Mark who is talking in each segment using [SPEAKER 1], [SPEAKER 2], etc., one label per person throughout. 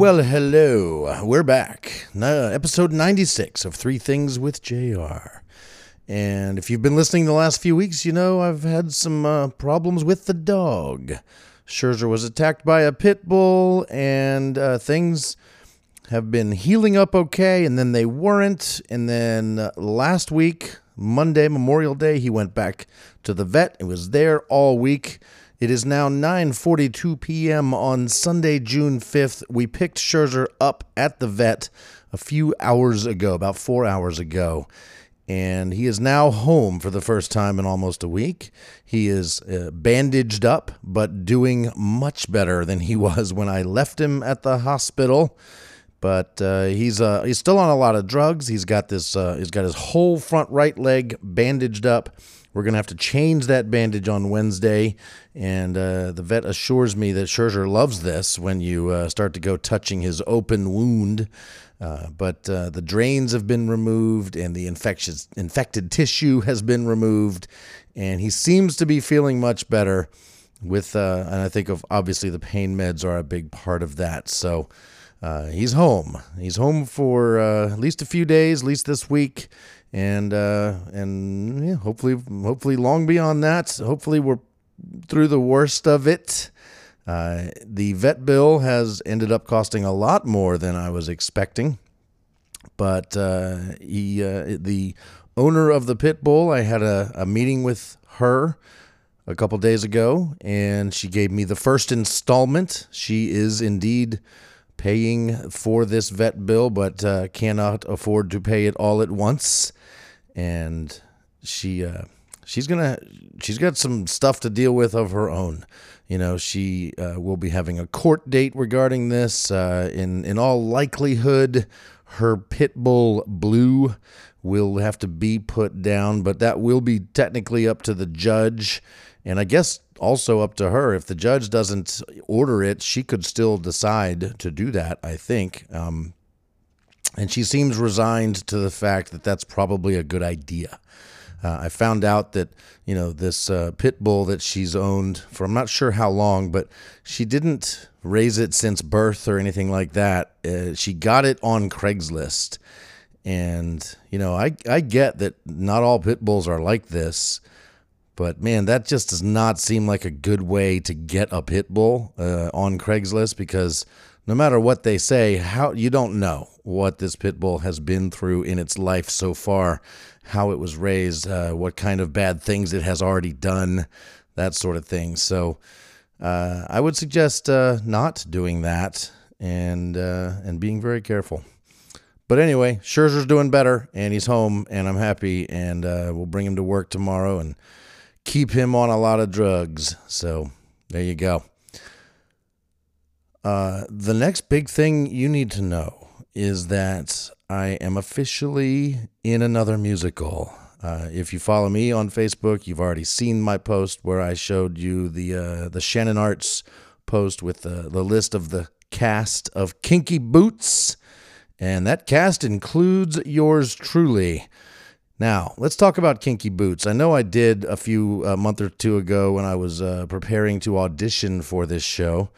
[SPEAKER 1] Well, hello. We're back. Uh, episode 96 of Three Things with JR. And if you've been listening the last few weeks, you know I've had some uh, problems with the dog. Scherzer was attacked by a pit bull, and uh, things have been healing up okay, and then they weren't. And then uh, last week, Monday, Memorial Day, he went back to the vet and was there all week. It is now 9:42 p.m. on Sunday, June 5th. We picked Scherzer up at the vet a few hours ago, about 4 hours ago. And he is now home for the first time in almost a week. He is uh, bandaged up, but doing much better than he was when I left him at the hospital but uh, he's uh, he's still on a lot of drugs. He's got this uh, he's got his whole front right leg bandaged up. We're gonna have to change that bandage on Wednesday, and uh, the vet assures me that Scherzer loves this when you uh, start to go touching his open wound. Uh, but the drains have been removed, and the infectious infected tissue has been removed, and he seems to be feeling much better. With and I think of obviously the pain meds are a big part of that. So uh, he's home. He's home for uh, at least a few days, at least this week, and uh, and yeah, hopefully, hopefully, long beyond that. Hopefully, we're through the worst of it. Uh, the vet bill has ended up costing a lot more than I was expecting, but uh, he, uh, the owner of the pit bull, I had a, a meeting with her a couple days ago, and she gave me the first installment. She is indeed paying for this vet bill, but uh, cannot afford to pay it all at once. And she uh, she's gonna she's got some stuff to deal with of her own. You know, she uh, will be having a court date regarding this. Uh, in in all likelihood, her pit bull Blue will have to be put down, but that will be technically up to the judge. And I guess also up to her. If the judge doesn't order it, she could still decide to do that, I think. Um, and she seems resigned to the fact that that's probably a good idea. Uh, I found out that you know this uh, pit bull that she's owned for I'm not sure how long, but she didn't raise it since birth or anything like that. Uh, she got it on Craigslist, and you know I I get that not all pit bulls are like this, but man, that just does not seem like a good way to get a pit bull uh, on Craigslist because no matter what they say, how you don't know what this pit bull has been through in its life so far, how it was raised, uh, what kind of bad things it has already done, that sort of thing. So uh, I would suggest uh, not doing that and uh, and being very careful. But anyway, Scherzer's doing better and he's home and I'm happy and uh, we'll bring him to work tomorrow and keep him on a lot of drugs. So there you go. Uh, the next big thing you need to know is that I am officially in another musical. Uh, if you follow me on Facebook, you've already seen my post where I showed you the uh, the ShenanArts post with the, the list of the cast of Kinky Boots, and that cast includes yours truly. Now, let's talk about Kinky Boots. I know I did a few a month or two ago when I was uh, preparing to audition for this show,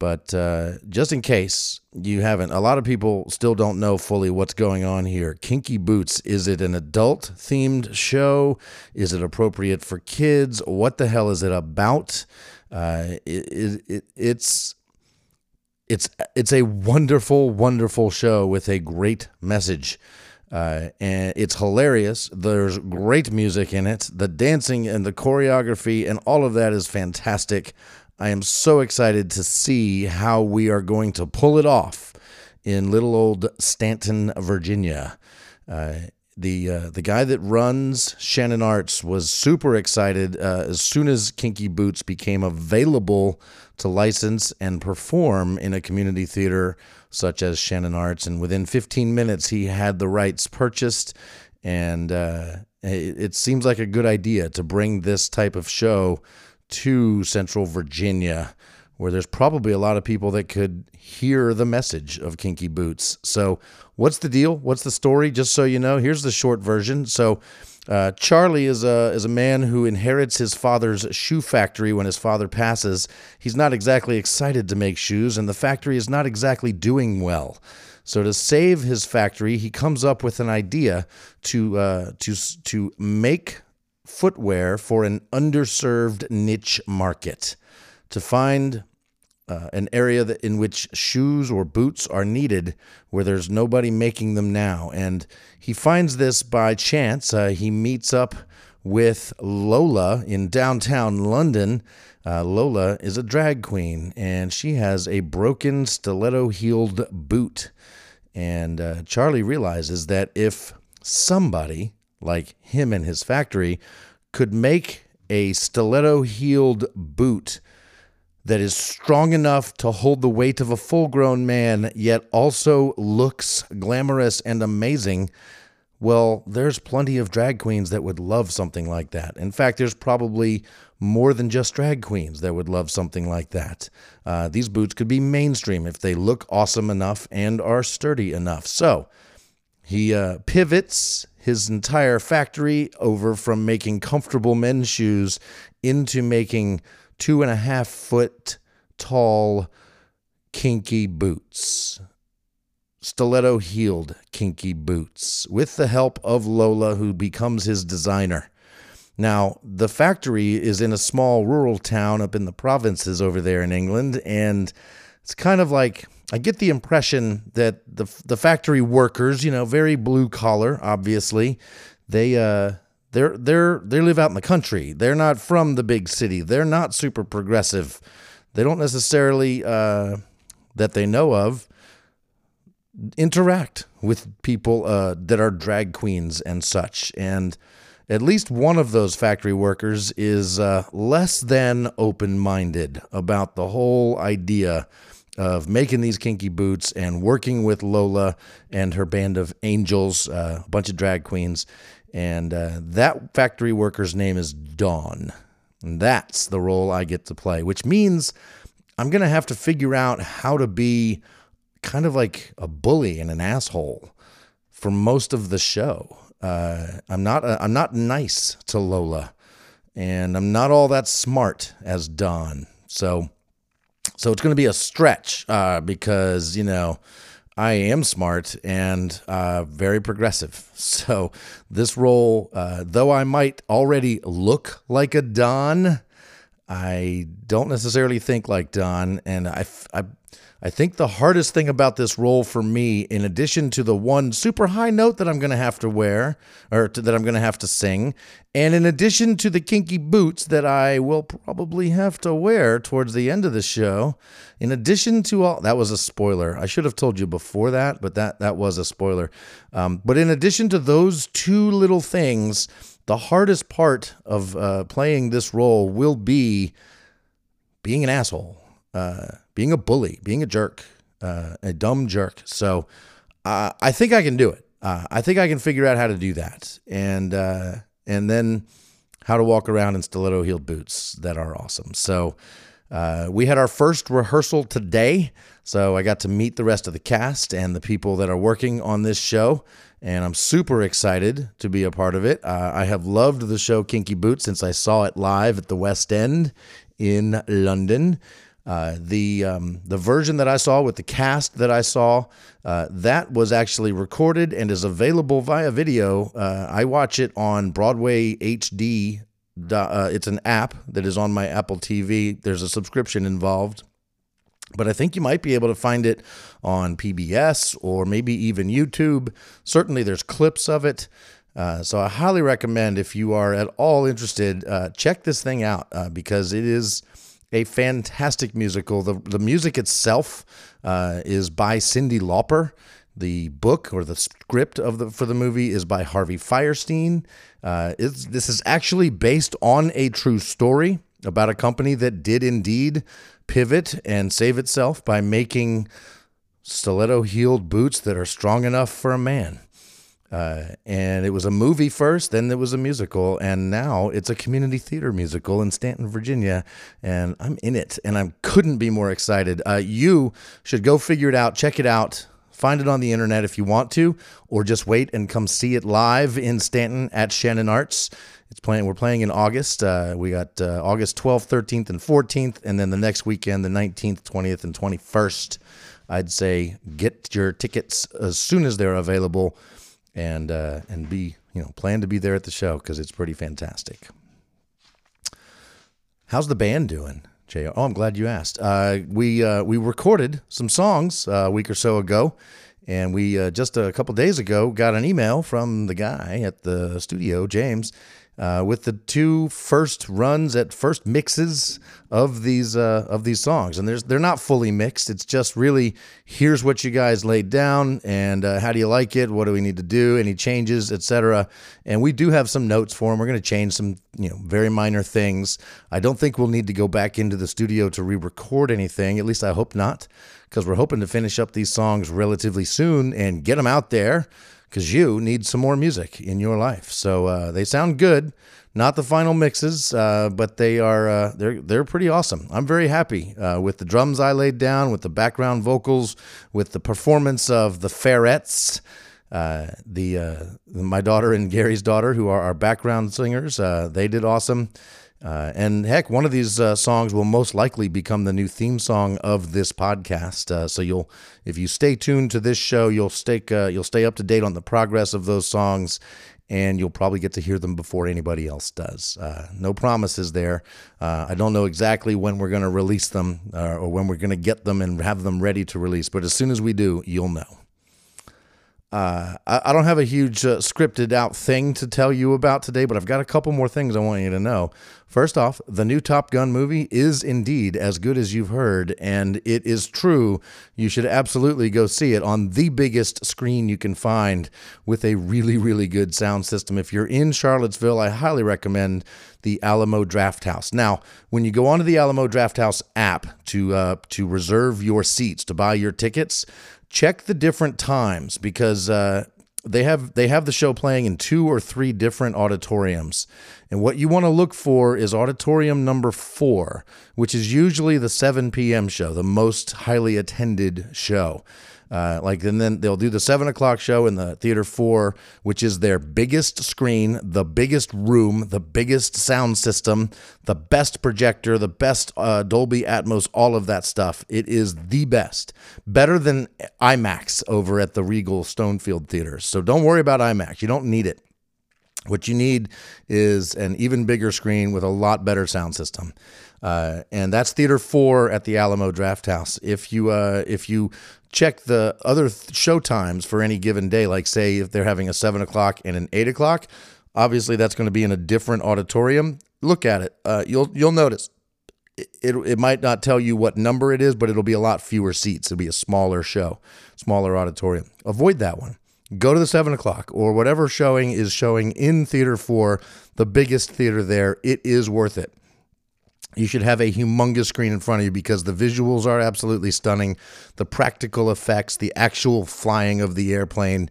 [SPEAKER 1] but uh, just in case you haven't, a lot of people still don't know fully what's going on here. Kinky Boots, is it an adult themed show? Is it appropriate for kids? What the hell is it about? Uh, it, it, it's it's it's a wonderful, wonderful show with a great message. Uh, and it's hilarious. There's great music in it. The dancing and the choreography and all of that is fantastic. I am so excited to see how we are going to pull it off in little old Staunton, Virginia. Uh, the uh, the guy that runs ShenanArts was super excited uh, as soon as Kinky Boots became available to license and perform in a community theater such as ShenanArts. And within 15 minutes, he had the rights purchased. And uh, it, it seems like a good idea to bring this type of show to Central Virginia, where there's probably a lot of people that could hear the message of Kinky Boots. So, what's the deal? What's the story? Just so you know, here's the short version. So, Uh, Charlie is a is a man who inherits his father's shoe factory when his father passes. He's not exactly excited to make shoes, and the factory is not exactly doing well. So to save his factory, he comes up with an idea to uh, to to make footwear for an underserved niche market. To find uh, an area that, in which shoes or boots are needed where there's nobody making them now. And he finds this by chance. Uh, he meets up with Lola in downtown London. Uh, Lola is a drag queen and she has a broken stiletto heeled boot. And uh, Charlie realizes that if somebody like him and his factory could make a stiletto heeled boot that is strong enough to hold the weight of a full grown man, yet also looks glamorous and amazing, well, there's plenty of drag queens that would love something like that. In fact, there's probably more than just drag queens that would love something like that. Uh, these boots could be mainstream if they look awesome enough and are sturdy enough. So he uh, pivots his entire factory over from making comfortable men's shoes into making two and a half foot tall kinky boots. Stiletto heeled kinky boots with the help of Lola, who becomes his designer. Now, the factory is in a small rural town up in the provinces over there in England, and it's kind of like I get the impression that the the factory workers, you know, very blue collar, obviously, they uh they're they're they live out in the country. They're not from the big city. They're not super progressive. They don't necessarily uh, that they know of interact with people uh, that are drag queens and such. And at least one of those factory workers is uh, less than open minded about the whole idea of making these kinky boots and working with Lola and her band of angels, uh, a bunch of drag queens. And uh, that factory worker's name is Don. And that's the role I get to play, which means I'm going to have to figure out how to be kind of like a bully and an asshole for most of the show. Uh, I'm not uh, I'm not nice to Lola, and I'm not all that smart as Don. So, so it's going to be a stretch uh, because you know I am smart and uh, very progressive. So, this role, uh, though I might already look like a Don, I don't necessarily think like Don. And I, I, I think the hardest thing about this role for me, in addition to the one super high note that I'm going to have to wear or to, that I'm going to have to sing, and in addition to the kinky boots that I will probably have to wear towards the end of the show, in addition to all that was a spoiler. I should have told you before that, but that that was a spoiler. Um, but in addition to those two little things, the hardest part of uh, playing this role will be being an asshole uh, being a bully, being a jerk, uh, a dumb jerk. So uh, I think I can do it. Uh, I think I can figure out how to do that, and uh, and then how to walk around in stiletto heeled boots that are awesome. So uh, we had our first rehearsal today, so I got to meet the rest of the cast and the people that are working on this show. And I'm super excited to be a part of it. I have loved the show Kinky Boots since I saw it live at the West End in London. Uh, the um, the version that I saw with the cast that I saw uh, that was actually recorded and is available via video. Uh, I watch it on Broadway HD. Uh, it's an app that is on my Apple TV. There's a subscription involved, but I think you might be able to find it on PBS or maybe even YouTube. Certainly, there's clips of it. Uh, so I highly recommend if you are at all interested, check this thing out because it is a fantastic musical. The, the music itself uh, is by Cyndi Lauper. The book or the script of the for the movie is by Harvey Fierstein. Uh, this is actually based on a true story about a company that did indeed pivot and save itself by making stiletto heeled boots that are strong enough for a man. Uh, and it was a movie first, then it was a musical, and now it's a community theater musical in Staunton, Virginia, and I'm in it, and I couldn't be more excited. Uh, you should go figure it out, check it out, find it on the internet if you want to, or just wait and come see it live in Staunton at ShenanArts. It's playing. We're playing in August. Uh, we got uh, August 12th, 13th, and 14th, and then the next weekend, the 19th, 20th, and 21st. I'd say get your tickets as soon as they're available, and uh, and be you know plan to be there at the show because it's pretty fantastic. How's the band doing? Jay? Oh, I'm glad you asked. Uh, we uh, we recorded some songs uh, a week or so ago, and we uh, just a couple days ago got an email from the guy at the studio, James, uh, with the two first runs at first mixes of these uh, of these songs, and there's they're not fully mixed. It's just really here's what you guys laid down, and uh, how do you like it? What do we need to do? Any changes, etc. And we do have some notes for them. We're going to change some you know very minor things. I don't think we'll need to go back into the studio to re-record anything. At least I hope not, because we're hoping to finish up these songs relatively soon and get them out there because you need some more music in your life. So uh, they sound good, not the final mixes, uh, but they are uh, they're they're pretty awesome. I'm very happy uh, with the drums I laid down, with the background vocals, with the performance of the Ferrets. Uh, the uh, my daughter and Gary's daughter, who are our background singers, they did awesome. Uh, and heck, one of these uh, songs will most likely become the new theme song of this podcast. Uh, so you'll, if you stay tuned to this show, you'll stay uh, you'll stay up to date on the progress of those songs, and you'll probably get to hear them before anybody else does. Uh, no promises there. Uh, I don't know exactly when we're going to release them or when we're going to get them and have them ready to release, but as soon as we do, you'll know. Uh, I, I, don't have a huge uh, scripted out thing to tell you about today, but I've got a couple more things I want you to know. First off, the new Top Gun movie is indeed as good as you've heard, and it is true. You should absolutely go see it on the biggest screen you can find with a really, really good sound system. If you're in Charlottesville, I highly recommend the Alamo Drafthouse. Now, when you go onto the Alamo Drafthouse app to uh, to reserve your seats to buy your tickets, check the different times because uh, they have they have the show playing in two or three different auditoriums. And what you want to look for is auditorium number four, which is usually the 7 p.m. show, the most highly attended show. Uh, like and then they'll do the seven o'clock show in the theater four, which is their biggest screen, the biggest room, the biggest sound system, the best projector, the best uh, Dolby Atmos, all of that stuff. It is the best, better than IMAX over at the Regal Stonefield Theater. So don't worry about IMAX; you don't need it. What you need is an even bigger screen with a lot better sound system. Uh, and that's Theater Four at the Alamo Drafthouse. If you uh, if you check the other th- show times for any given day, like say if they're having a seven o'clock and an eight o'clock, obviously that's going to be in a different auditorium. Look at it. Uh, you'll you'll notice it, it might not tell you what number it is, but it'll be a lot fewer seats. It'll be a smaller show, smaller auditorium. Avoid that one. Go to the seven o'clock or whatever showing is showing in theater four, the biggest theater there. It is worth it you should have a humongous screen in front of you because the visuals are absolutely stunning. The practical effects, the actual flying of the airplane,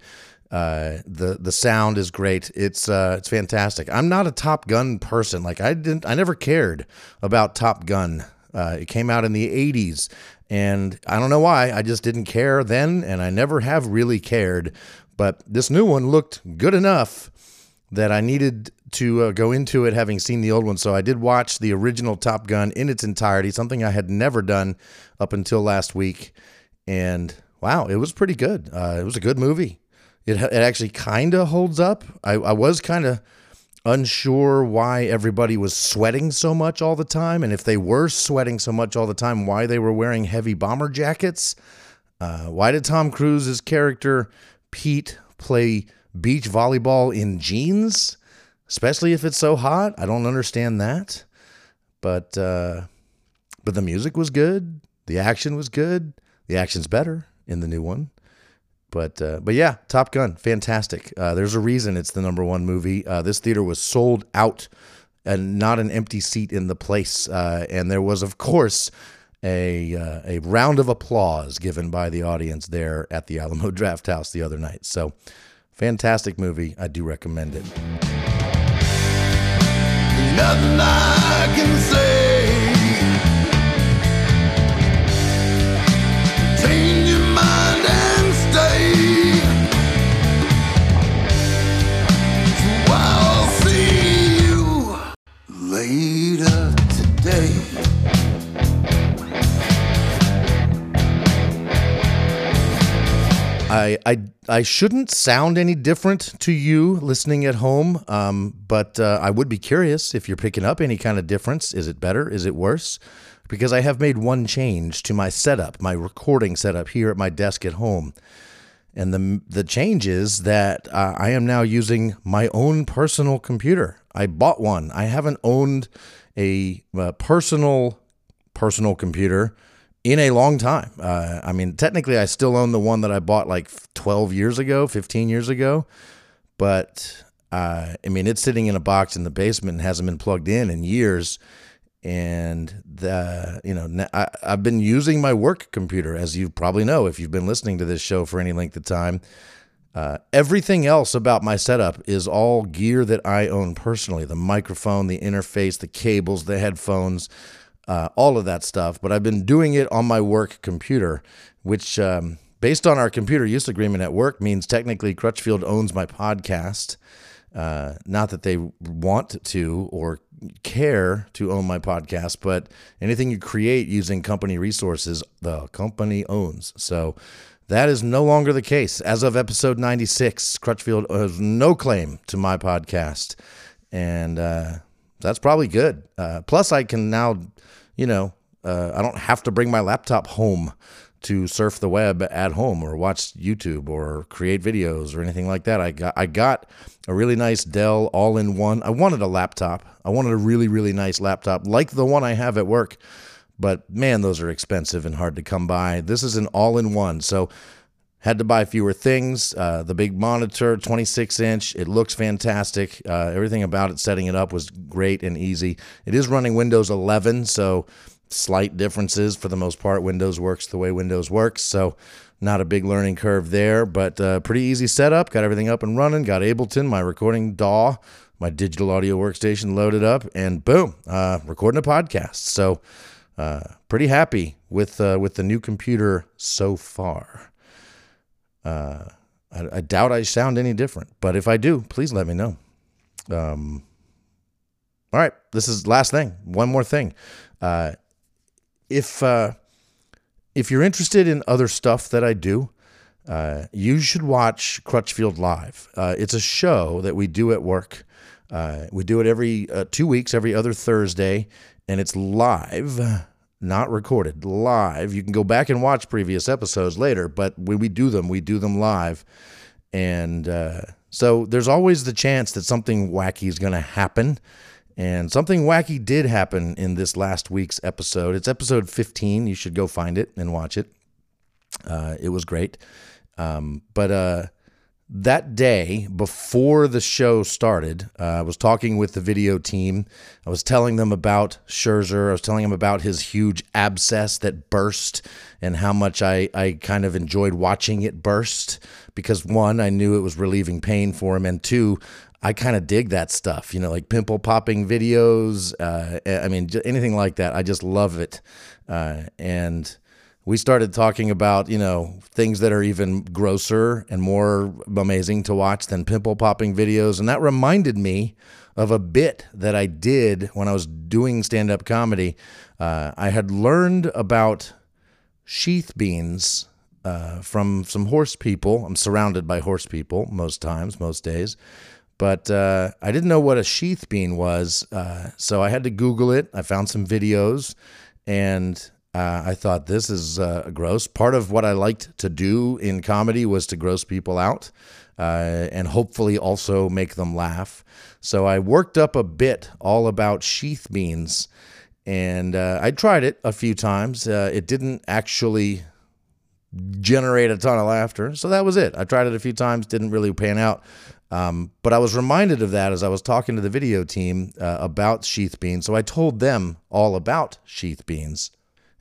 [SPEAKER 1] uh, the the sound is great. It's uh, it's fantastic. I'm not a Top Gun person. Like I didn't, I never cared about Top Gun. Uh, it came out in the 80s, and I don't know why. I just didn't care then, and I never have really cared. But this new one looked good enough that I needed to uh, go into it having seen the old one. So I did watch the original Top Gun in its entirety, something I had never done up until last week. And wow, it was pretty good. Uh, it was a good movie. It, it actually kind of holds up. I, I was kind of unsure why everybody was sweating so much all the time. And if they were sweating so much all the time, why they were wearing heavy bomber jackets. Uh, why did Tom Cruise's character, Pete, play beach volleyball in jeans? especially if it's so hot. I don't understand that. But uh, but the music was good. The action was good. The action's better in the new one. But uh, but yeah, Top Gun, fantastic. Uh, there's a reason it's the number one movie. Uh, this theater was sold out, and not an empty seat in the place. Uh, and there was, of course, a uh, a round of applause given by the audience there at the Alamo Draft House the other night. So, fantastic movie. I do recommend it I, I I shouldn't sound any different to you listening at home, um, but uh, I would be curious if you're picking up any kind of difference. Is it better? Is it worse? Because I have made one change to my setup, my recording setup here at my desk at home, and the the change is that uh, I am now using my own personal computer. I bought one. I haven't owned a, uh personal personal computer in a long time. Uh, I mean, technically, I still own the one that I bought like 12 years ago, 15 years ago, but uh, I mean, it's sitting in a box in the basement and hasn't been plugged in in years. And the you know I, I've been using my work computer, as you probably know if you've been listening to this show for any length of time. Uh, everything else about my setup is all gear that I own personally the microphone, the interface, the cables, the headphones, uh, all of that stuff. But I've been doing it on my work computer, which, um, based on our computer use agreement at work, means technically Crutchfield owns my podcast. Uh, not that they want to or care to own my podcast, but anything you create using company resources, the company owns. So that is no longer the case. As of episode 96, Crutchfield has no claim to my podcast. And uh, that's probably good. Uh, plus, I can now, you know, uh, I don't have to bring my laptop home to surf the web at home or watch YouTube or create videos or anything like that. I got I got a really nice Dell all-in-one. I wanted a laptop. I wanted a really really nice laptop like the one I have at work. But man, those are expensive and hard to come by. This is an all-in-one. So had to buy fewer things. Uh, the big monitor, 26 inch, it looks fantastic. Uh, everything about it, setting it up was great and easy. It is running Windows 11, so slight differences for the most part. Windows works the way Windows works, so not a big learning curve there, but uh, pretty easy setup. Got everything up and running. Got Ableton, my recording DAW, my digital audio workstation loaded up, and boom, uh, recording a podcast. So uh, pretty happy with uh, with the new computer so far. Uh, I, I doubt I sound any different, but if I do, please let me know. Um, all right, this is last thing. One more thing. Uh, if uh, if you're interested in other stuff that I do, uh, you should watch Crutchfield Live. Uh, it's a show that we do at work. Uh, we do it every two weeks, every other Thursday, and it's live, not recorded. Live. You can go back and watch previous episodes later, but when we do them, we do them live. And uh, so there's always the chance that something wacky is going to happen. And something wacky did happen in this last week's episode. It's episode 15. You should go find it and watch it. Uh, it was great. Um, but uh, that day before the show started, uh, I was talking with the video team. I was telling them about Scherzer. I was telling them about his huge abscess that burst and how much I, I kind of enjoyed watching it burst because one, I knew it was relieving pain for him, and two, I kind of dig that stuff, you know, like pimple popping videos. Uh, I mean, anything like that. I just love it. Uh, and we started talking about, you know, things that are even grosser and more amazing to watch than pimple popping videos. And that reminded me of a bit that I did when I was doing stand up comedy. Uh, I had learned about sheath beans uh, from some horse people. I'm surrounded by horse people most times, most days but uh, I didn't know what a sheath bean was, uh, so I had to Google it. I found some videos, and uh, I thought this is uh, gross. Part of what I liked to do in comedy was to gross people out, uh, and hopefully also make them laugh. So I worked up a bit all about sheath beans, and uh, I tried it a few times. it didn't actually generate a ton of laughter. So that was it. I tried it a few times, didn't really pan out. Um, but I was reminded of that as I was talking to the video team uh, about sheath beans. So I told them all about sheath beans.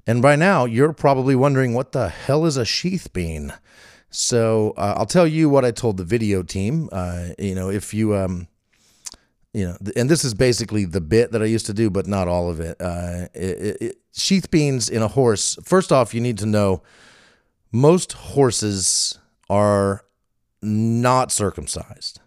[SPEAKER 1] And by now, you're probably wondering what the hell is a sheath bean? So uh, I'll tell you what I told the video team. Uh, you know, if you, um, you know, and this is basically the bit that I used to do, but not all of it. Uh, it, it sheath beans in a horse. First off, you need to know most horses are not circumcised.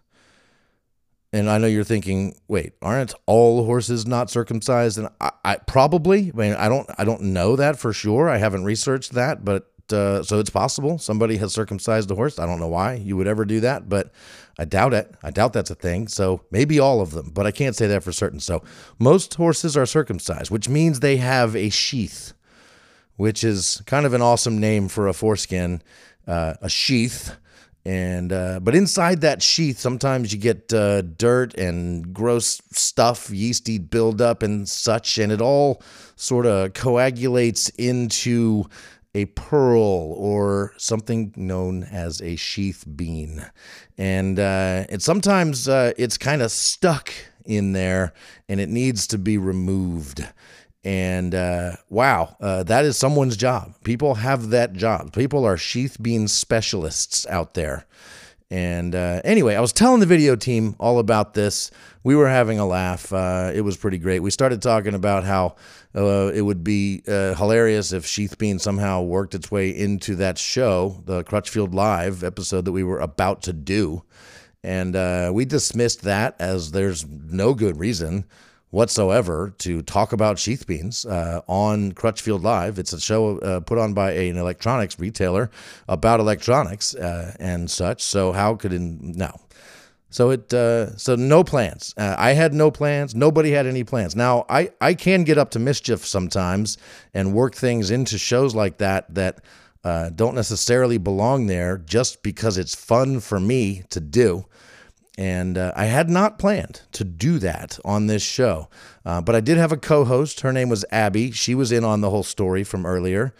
[SPEAKER 1] And I know you're thinking, wait, aren't all horses not circumcised? And I, I probably, I mean, I don't, I don't know that for sure. I haven't researched that, but uh, so it's possible somebody has circumcised a horse. I don't know why you would ever do that, but I doubt it. I doubt that's a thing. So maybe all of them, but I can't say that for certain. So most horses are circumcised, which means they have a sheath, which is kind of an awesome name for a foreskin, uh, a sheath. And uh, but inside that sheath, sometimes you get uh, dirt and gross stuff, yeasty buildup and such, and it all sort of coagulates into a pearl or something known as a sheath bean. And uh, it sometimes uh, it's kind of stuck in there and it needs to be removed. And uh, wow, uh, that is someone's job. People have that job. People are sheath bean specialists out there. And uh, anyway, I was telling the video team all about this. We were having a laugh. Uh, it was pretty great. We started talking about how uh, it would be uh, hilarious if Sheath Bean somehow worked its way into that show, the Crutchfield Live episode that we were about to do. And uh, we dismissed that as there's no good reason whatsoever to talk about sheath beans uh, on Crutchfield Live. It's a show uh, put on by an electronics retailer about electronics uh, and such. So how could it no? So it uh, so no plans. Uh, I had no plans. Nobody had any plans. Now I I can get up to mischief sometimes and work things into shows like that that. Uh, don't necessarily belong there just because it's fun for me to do. And uh, I had not planned to do that on this show. Uh, but I did have a co host. Her name was Abby. She was in on the whole story from earlier.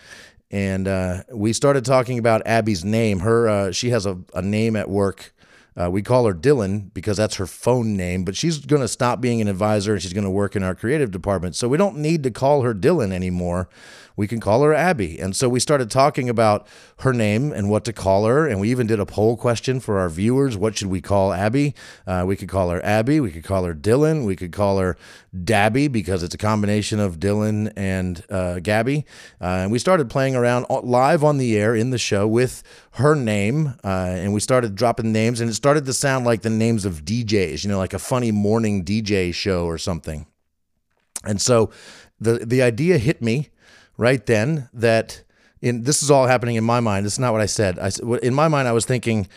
[SPEAKER 1] And uh, we started talking about Abby's name. Her, uh, she has a, a name at work. Uh, we call her Dylan because that's her phone name, but she's going to stop being an advisor and she's going to work in our creative department. So we don't need to call her Dylan anymore we can call her Abby. And so we started talking about her name and what to call her. And we even did a poll question for our viewers. What should we call Abby? Uh, we could call her Abby. We could call her Dylan. We could call her Dabby because it's a combination of Dylan and uh, Gabby. Uh, and we started playing around live on the air in the show with her name. Uh, and we started dropping names. And it started to sound like the names of DJs, you know, like a funny morning DJ show or something. And so the the idea hit me right then that in this is all happening in my mind. This is not what I said. I in my mind I was thinking,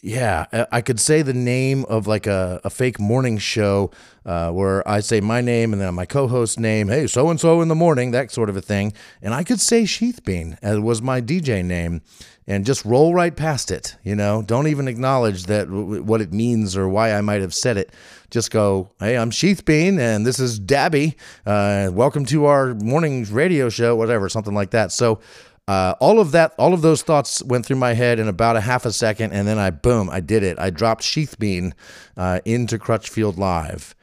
[SPEAKER 1] yeah, I could say the name of like a, a fake morning show uh, where I say my name and then my co-host name. Hey, so and so in the morning, that sort of a thing. And I could say Sheath Bean as was my DJ name, and just roll right past it. You know, don't even acknowledge that what it means or why I might have said it just go, hey, I'm Sheath Bean, and this is Dabby. Uh, welcome to our morning radio show, whatever, something like that. So, uh, all of that, all of those thoughts went through my head in about a half a second, and then I, boom, I did it. I dropped Sheath Bean uh, into Crutchfield Live,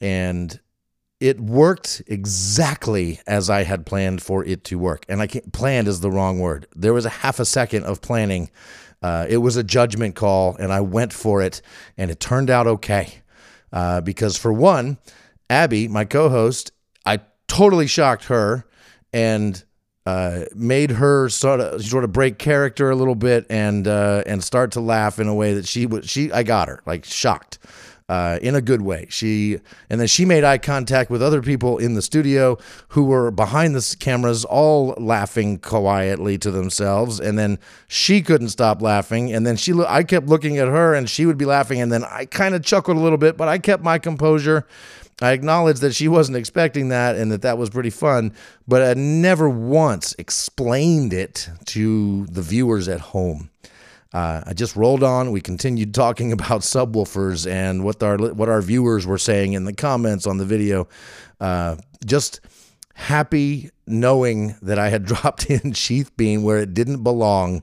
[SPEAKER 1] and it worked exactly as I had planned for it to work. And I can't, planned is the wrong word. There was a half a second of planning. Uh, it was a judgment call, and I went for it, and it turned out okay. Uh, because for one, Abby, my co-host, I totally shocked her and uh, made her sort of sort of break character a little bit and uh, and start to laugh in a way that she was she I got her like shocked uh, in a good way. She and then she made eye contact with other people in the studio who were behind the cameras, all laughing quietly to themselves. And then she couldn't stop laughing. And then she, I kept looking at her, and she would be laughing. And then I kind of chuckled a little bit, but I kept my composure. I acknowledged that she wasn't expecting that and that that was pretty fun, but I never once explained it to the viewers at home. Uh, I just rolled on. We continued talking about subwoofers and what our what our viewers were saying in the comments on the video. Uh, just happy knowing that I had dropped in Sheath Bean where it didn't belong,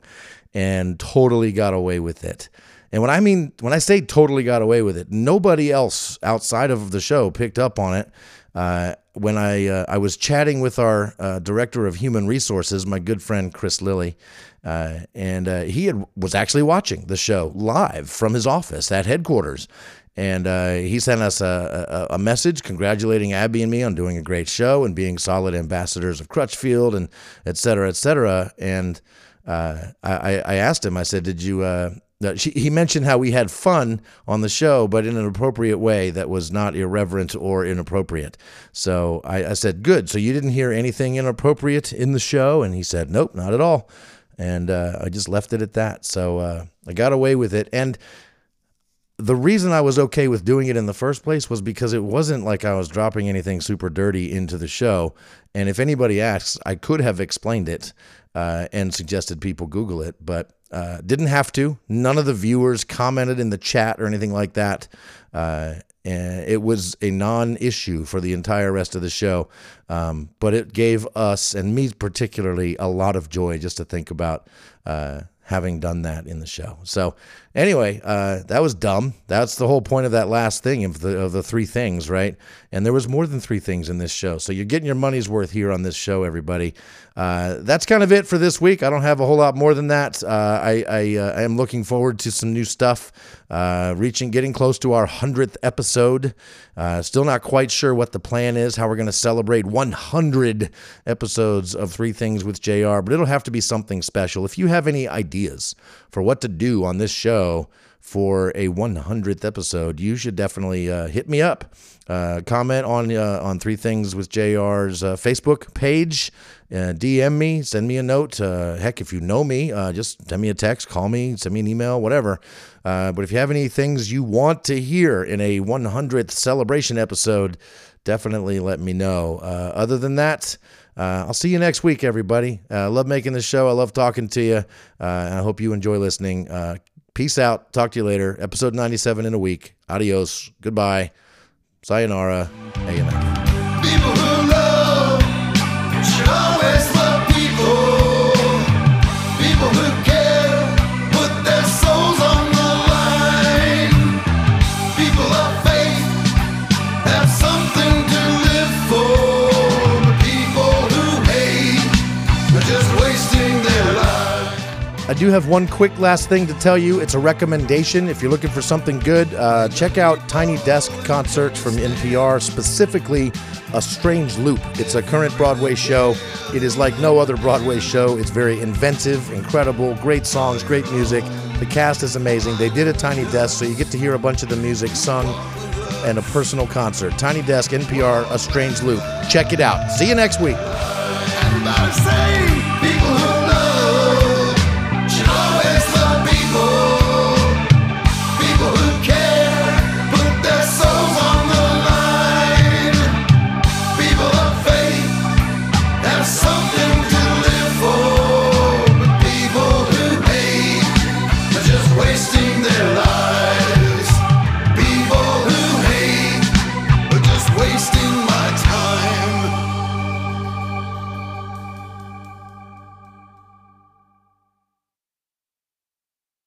[SPEAKER 1] and totally got away with it. And when I mean when I say totally got away with it, nobody else outside of the show picked up on it. Uh, when I uh, I was chatting with our uh, director of human resources, my good friend Chris Lilly, uh, and uh, he had, was actually watching the show live from his office at headquarters. And uh, he sent us a, a, a, message congratulating Abby and me on doing a great show and being solid ambassadors of Crutchfield and et cetera, et cetera. And I, I asked him, I said, did you, she, he mentioned how we had fun on the show, but in an appropriate way that was not irreverent or inappropriate. So I, I said, "Good." So you didn't hear anything inappropriate in the show, and he said, "Nope, not at all." And uh, I just left it at that. So uh, I got away with it, and the reason I was okay with doing it in the first place was because it wasn't like I was dropping anything super dirty into the show. And if anybody asks, I could have explained it uh, and suggested people Google it, but uh, didn't have to. None of the viewers commented in the chat or anything like that. Uh, and it was a non-issue for the entire rest of the show, um, but it gave us and me particularly a lot of joy just to think about uh, having done that in the show. So anyway, uh, that was dumb. That's the whole point of that last thing of the of the three things, right? And there was more than three things in this show. So you're getting your money's worth here on this show, everybody. Uh, that's kind of it for this week. I don't have a whole lot more than that. Uh, I I, uh, I, am looking forward to some new stuff. Uh, reaching, getting close to our hundredth episode. Uh, still not quite sure what the plan is, how we're going to celebrate 100 episodes of Three Things with JR, but it'll have to be something special. If you have any ideas for what to do on this show for a 100th episode, you should definitely uh, hit me up. Uh, comment on uh, on Three Things with JR's uh, Facebook page. Uh, DM me, send me a note. Uh, heck, if you know me, just send me a text, call me, send me an email, whatever. but if you have any things you want to hear in a 100th celebration episode, definitely let me know. other than that, uh, I'll see you next week, everybody. I uh, love making the show. I love talking to you. Uh, I hope you enjoy listening. Uh, peace out. Talk to you later. Episode 97 in a week. Adios. Goodbye. Sayonara. Ayana. Do have one quick last thing to tell you. It's a recommendation. If you're looking for something good, uh, check out Tiny Desk concerts from NPR, specifically A Strange Loop. It's a current Broadway show. It is like no other Broadway show. It's very inventive, incredible, great songs, great music. The cast is amazing. They did a Tiny Desk, so you get to hear a bunch of the music sung and a personal concert. Tiny Desk, NPR, A Strange Loop. Check it out. See you next week.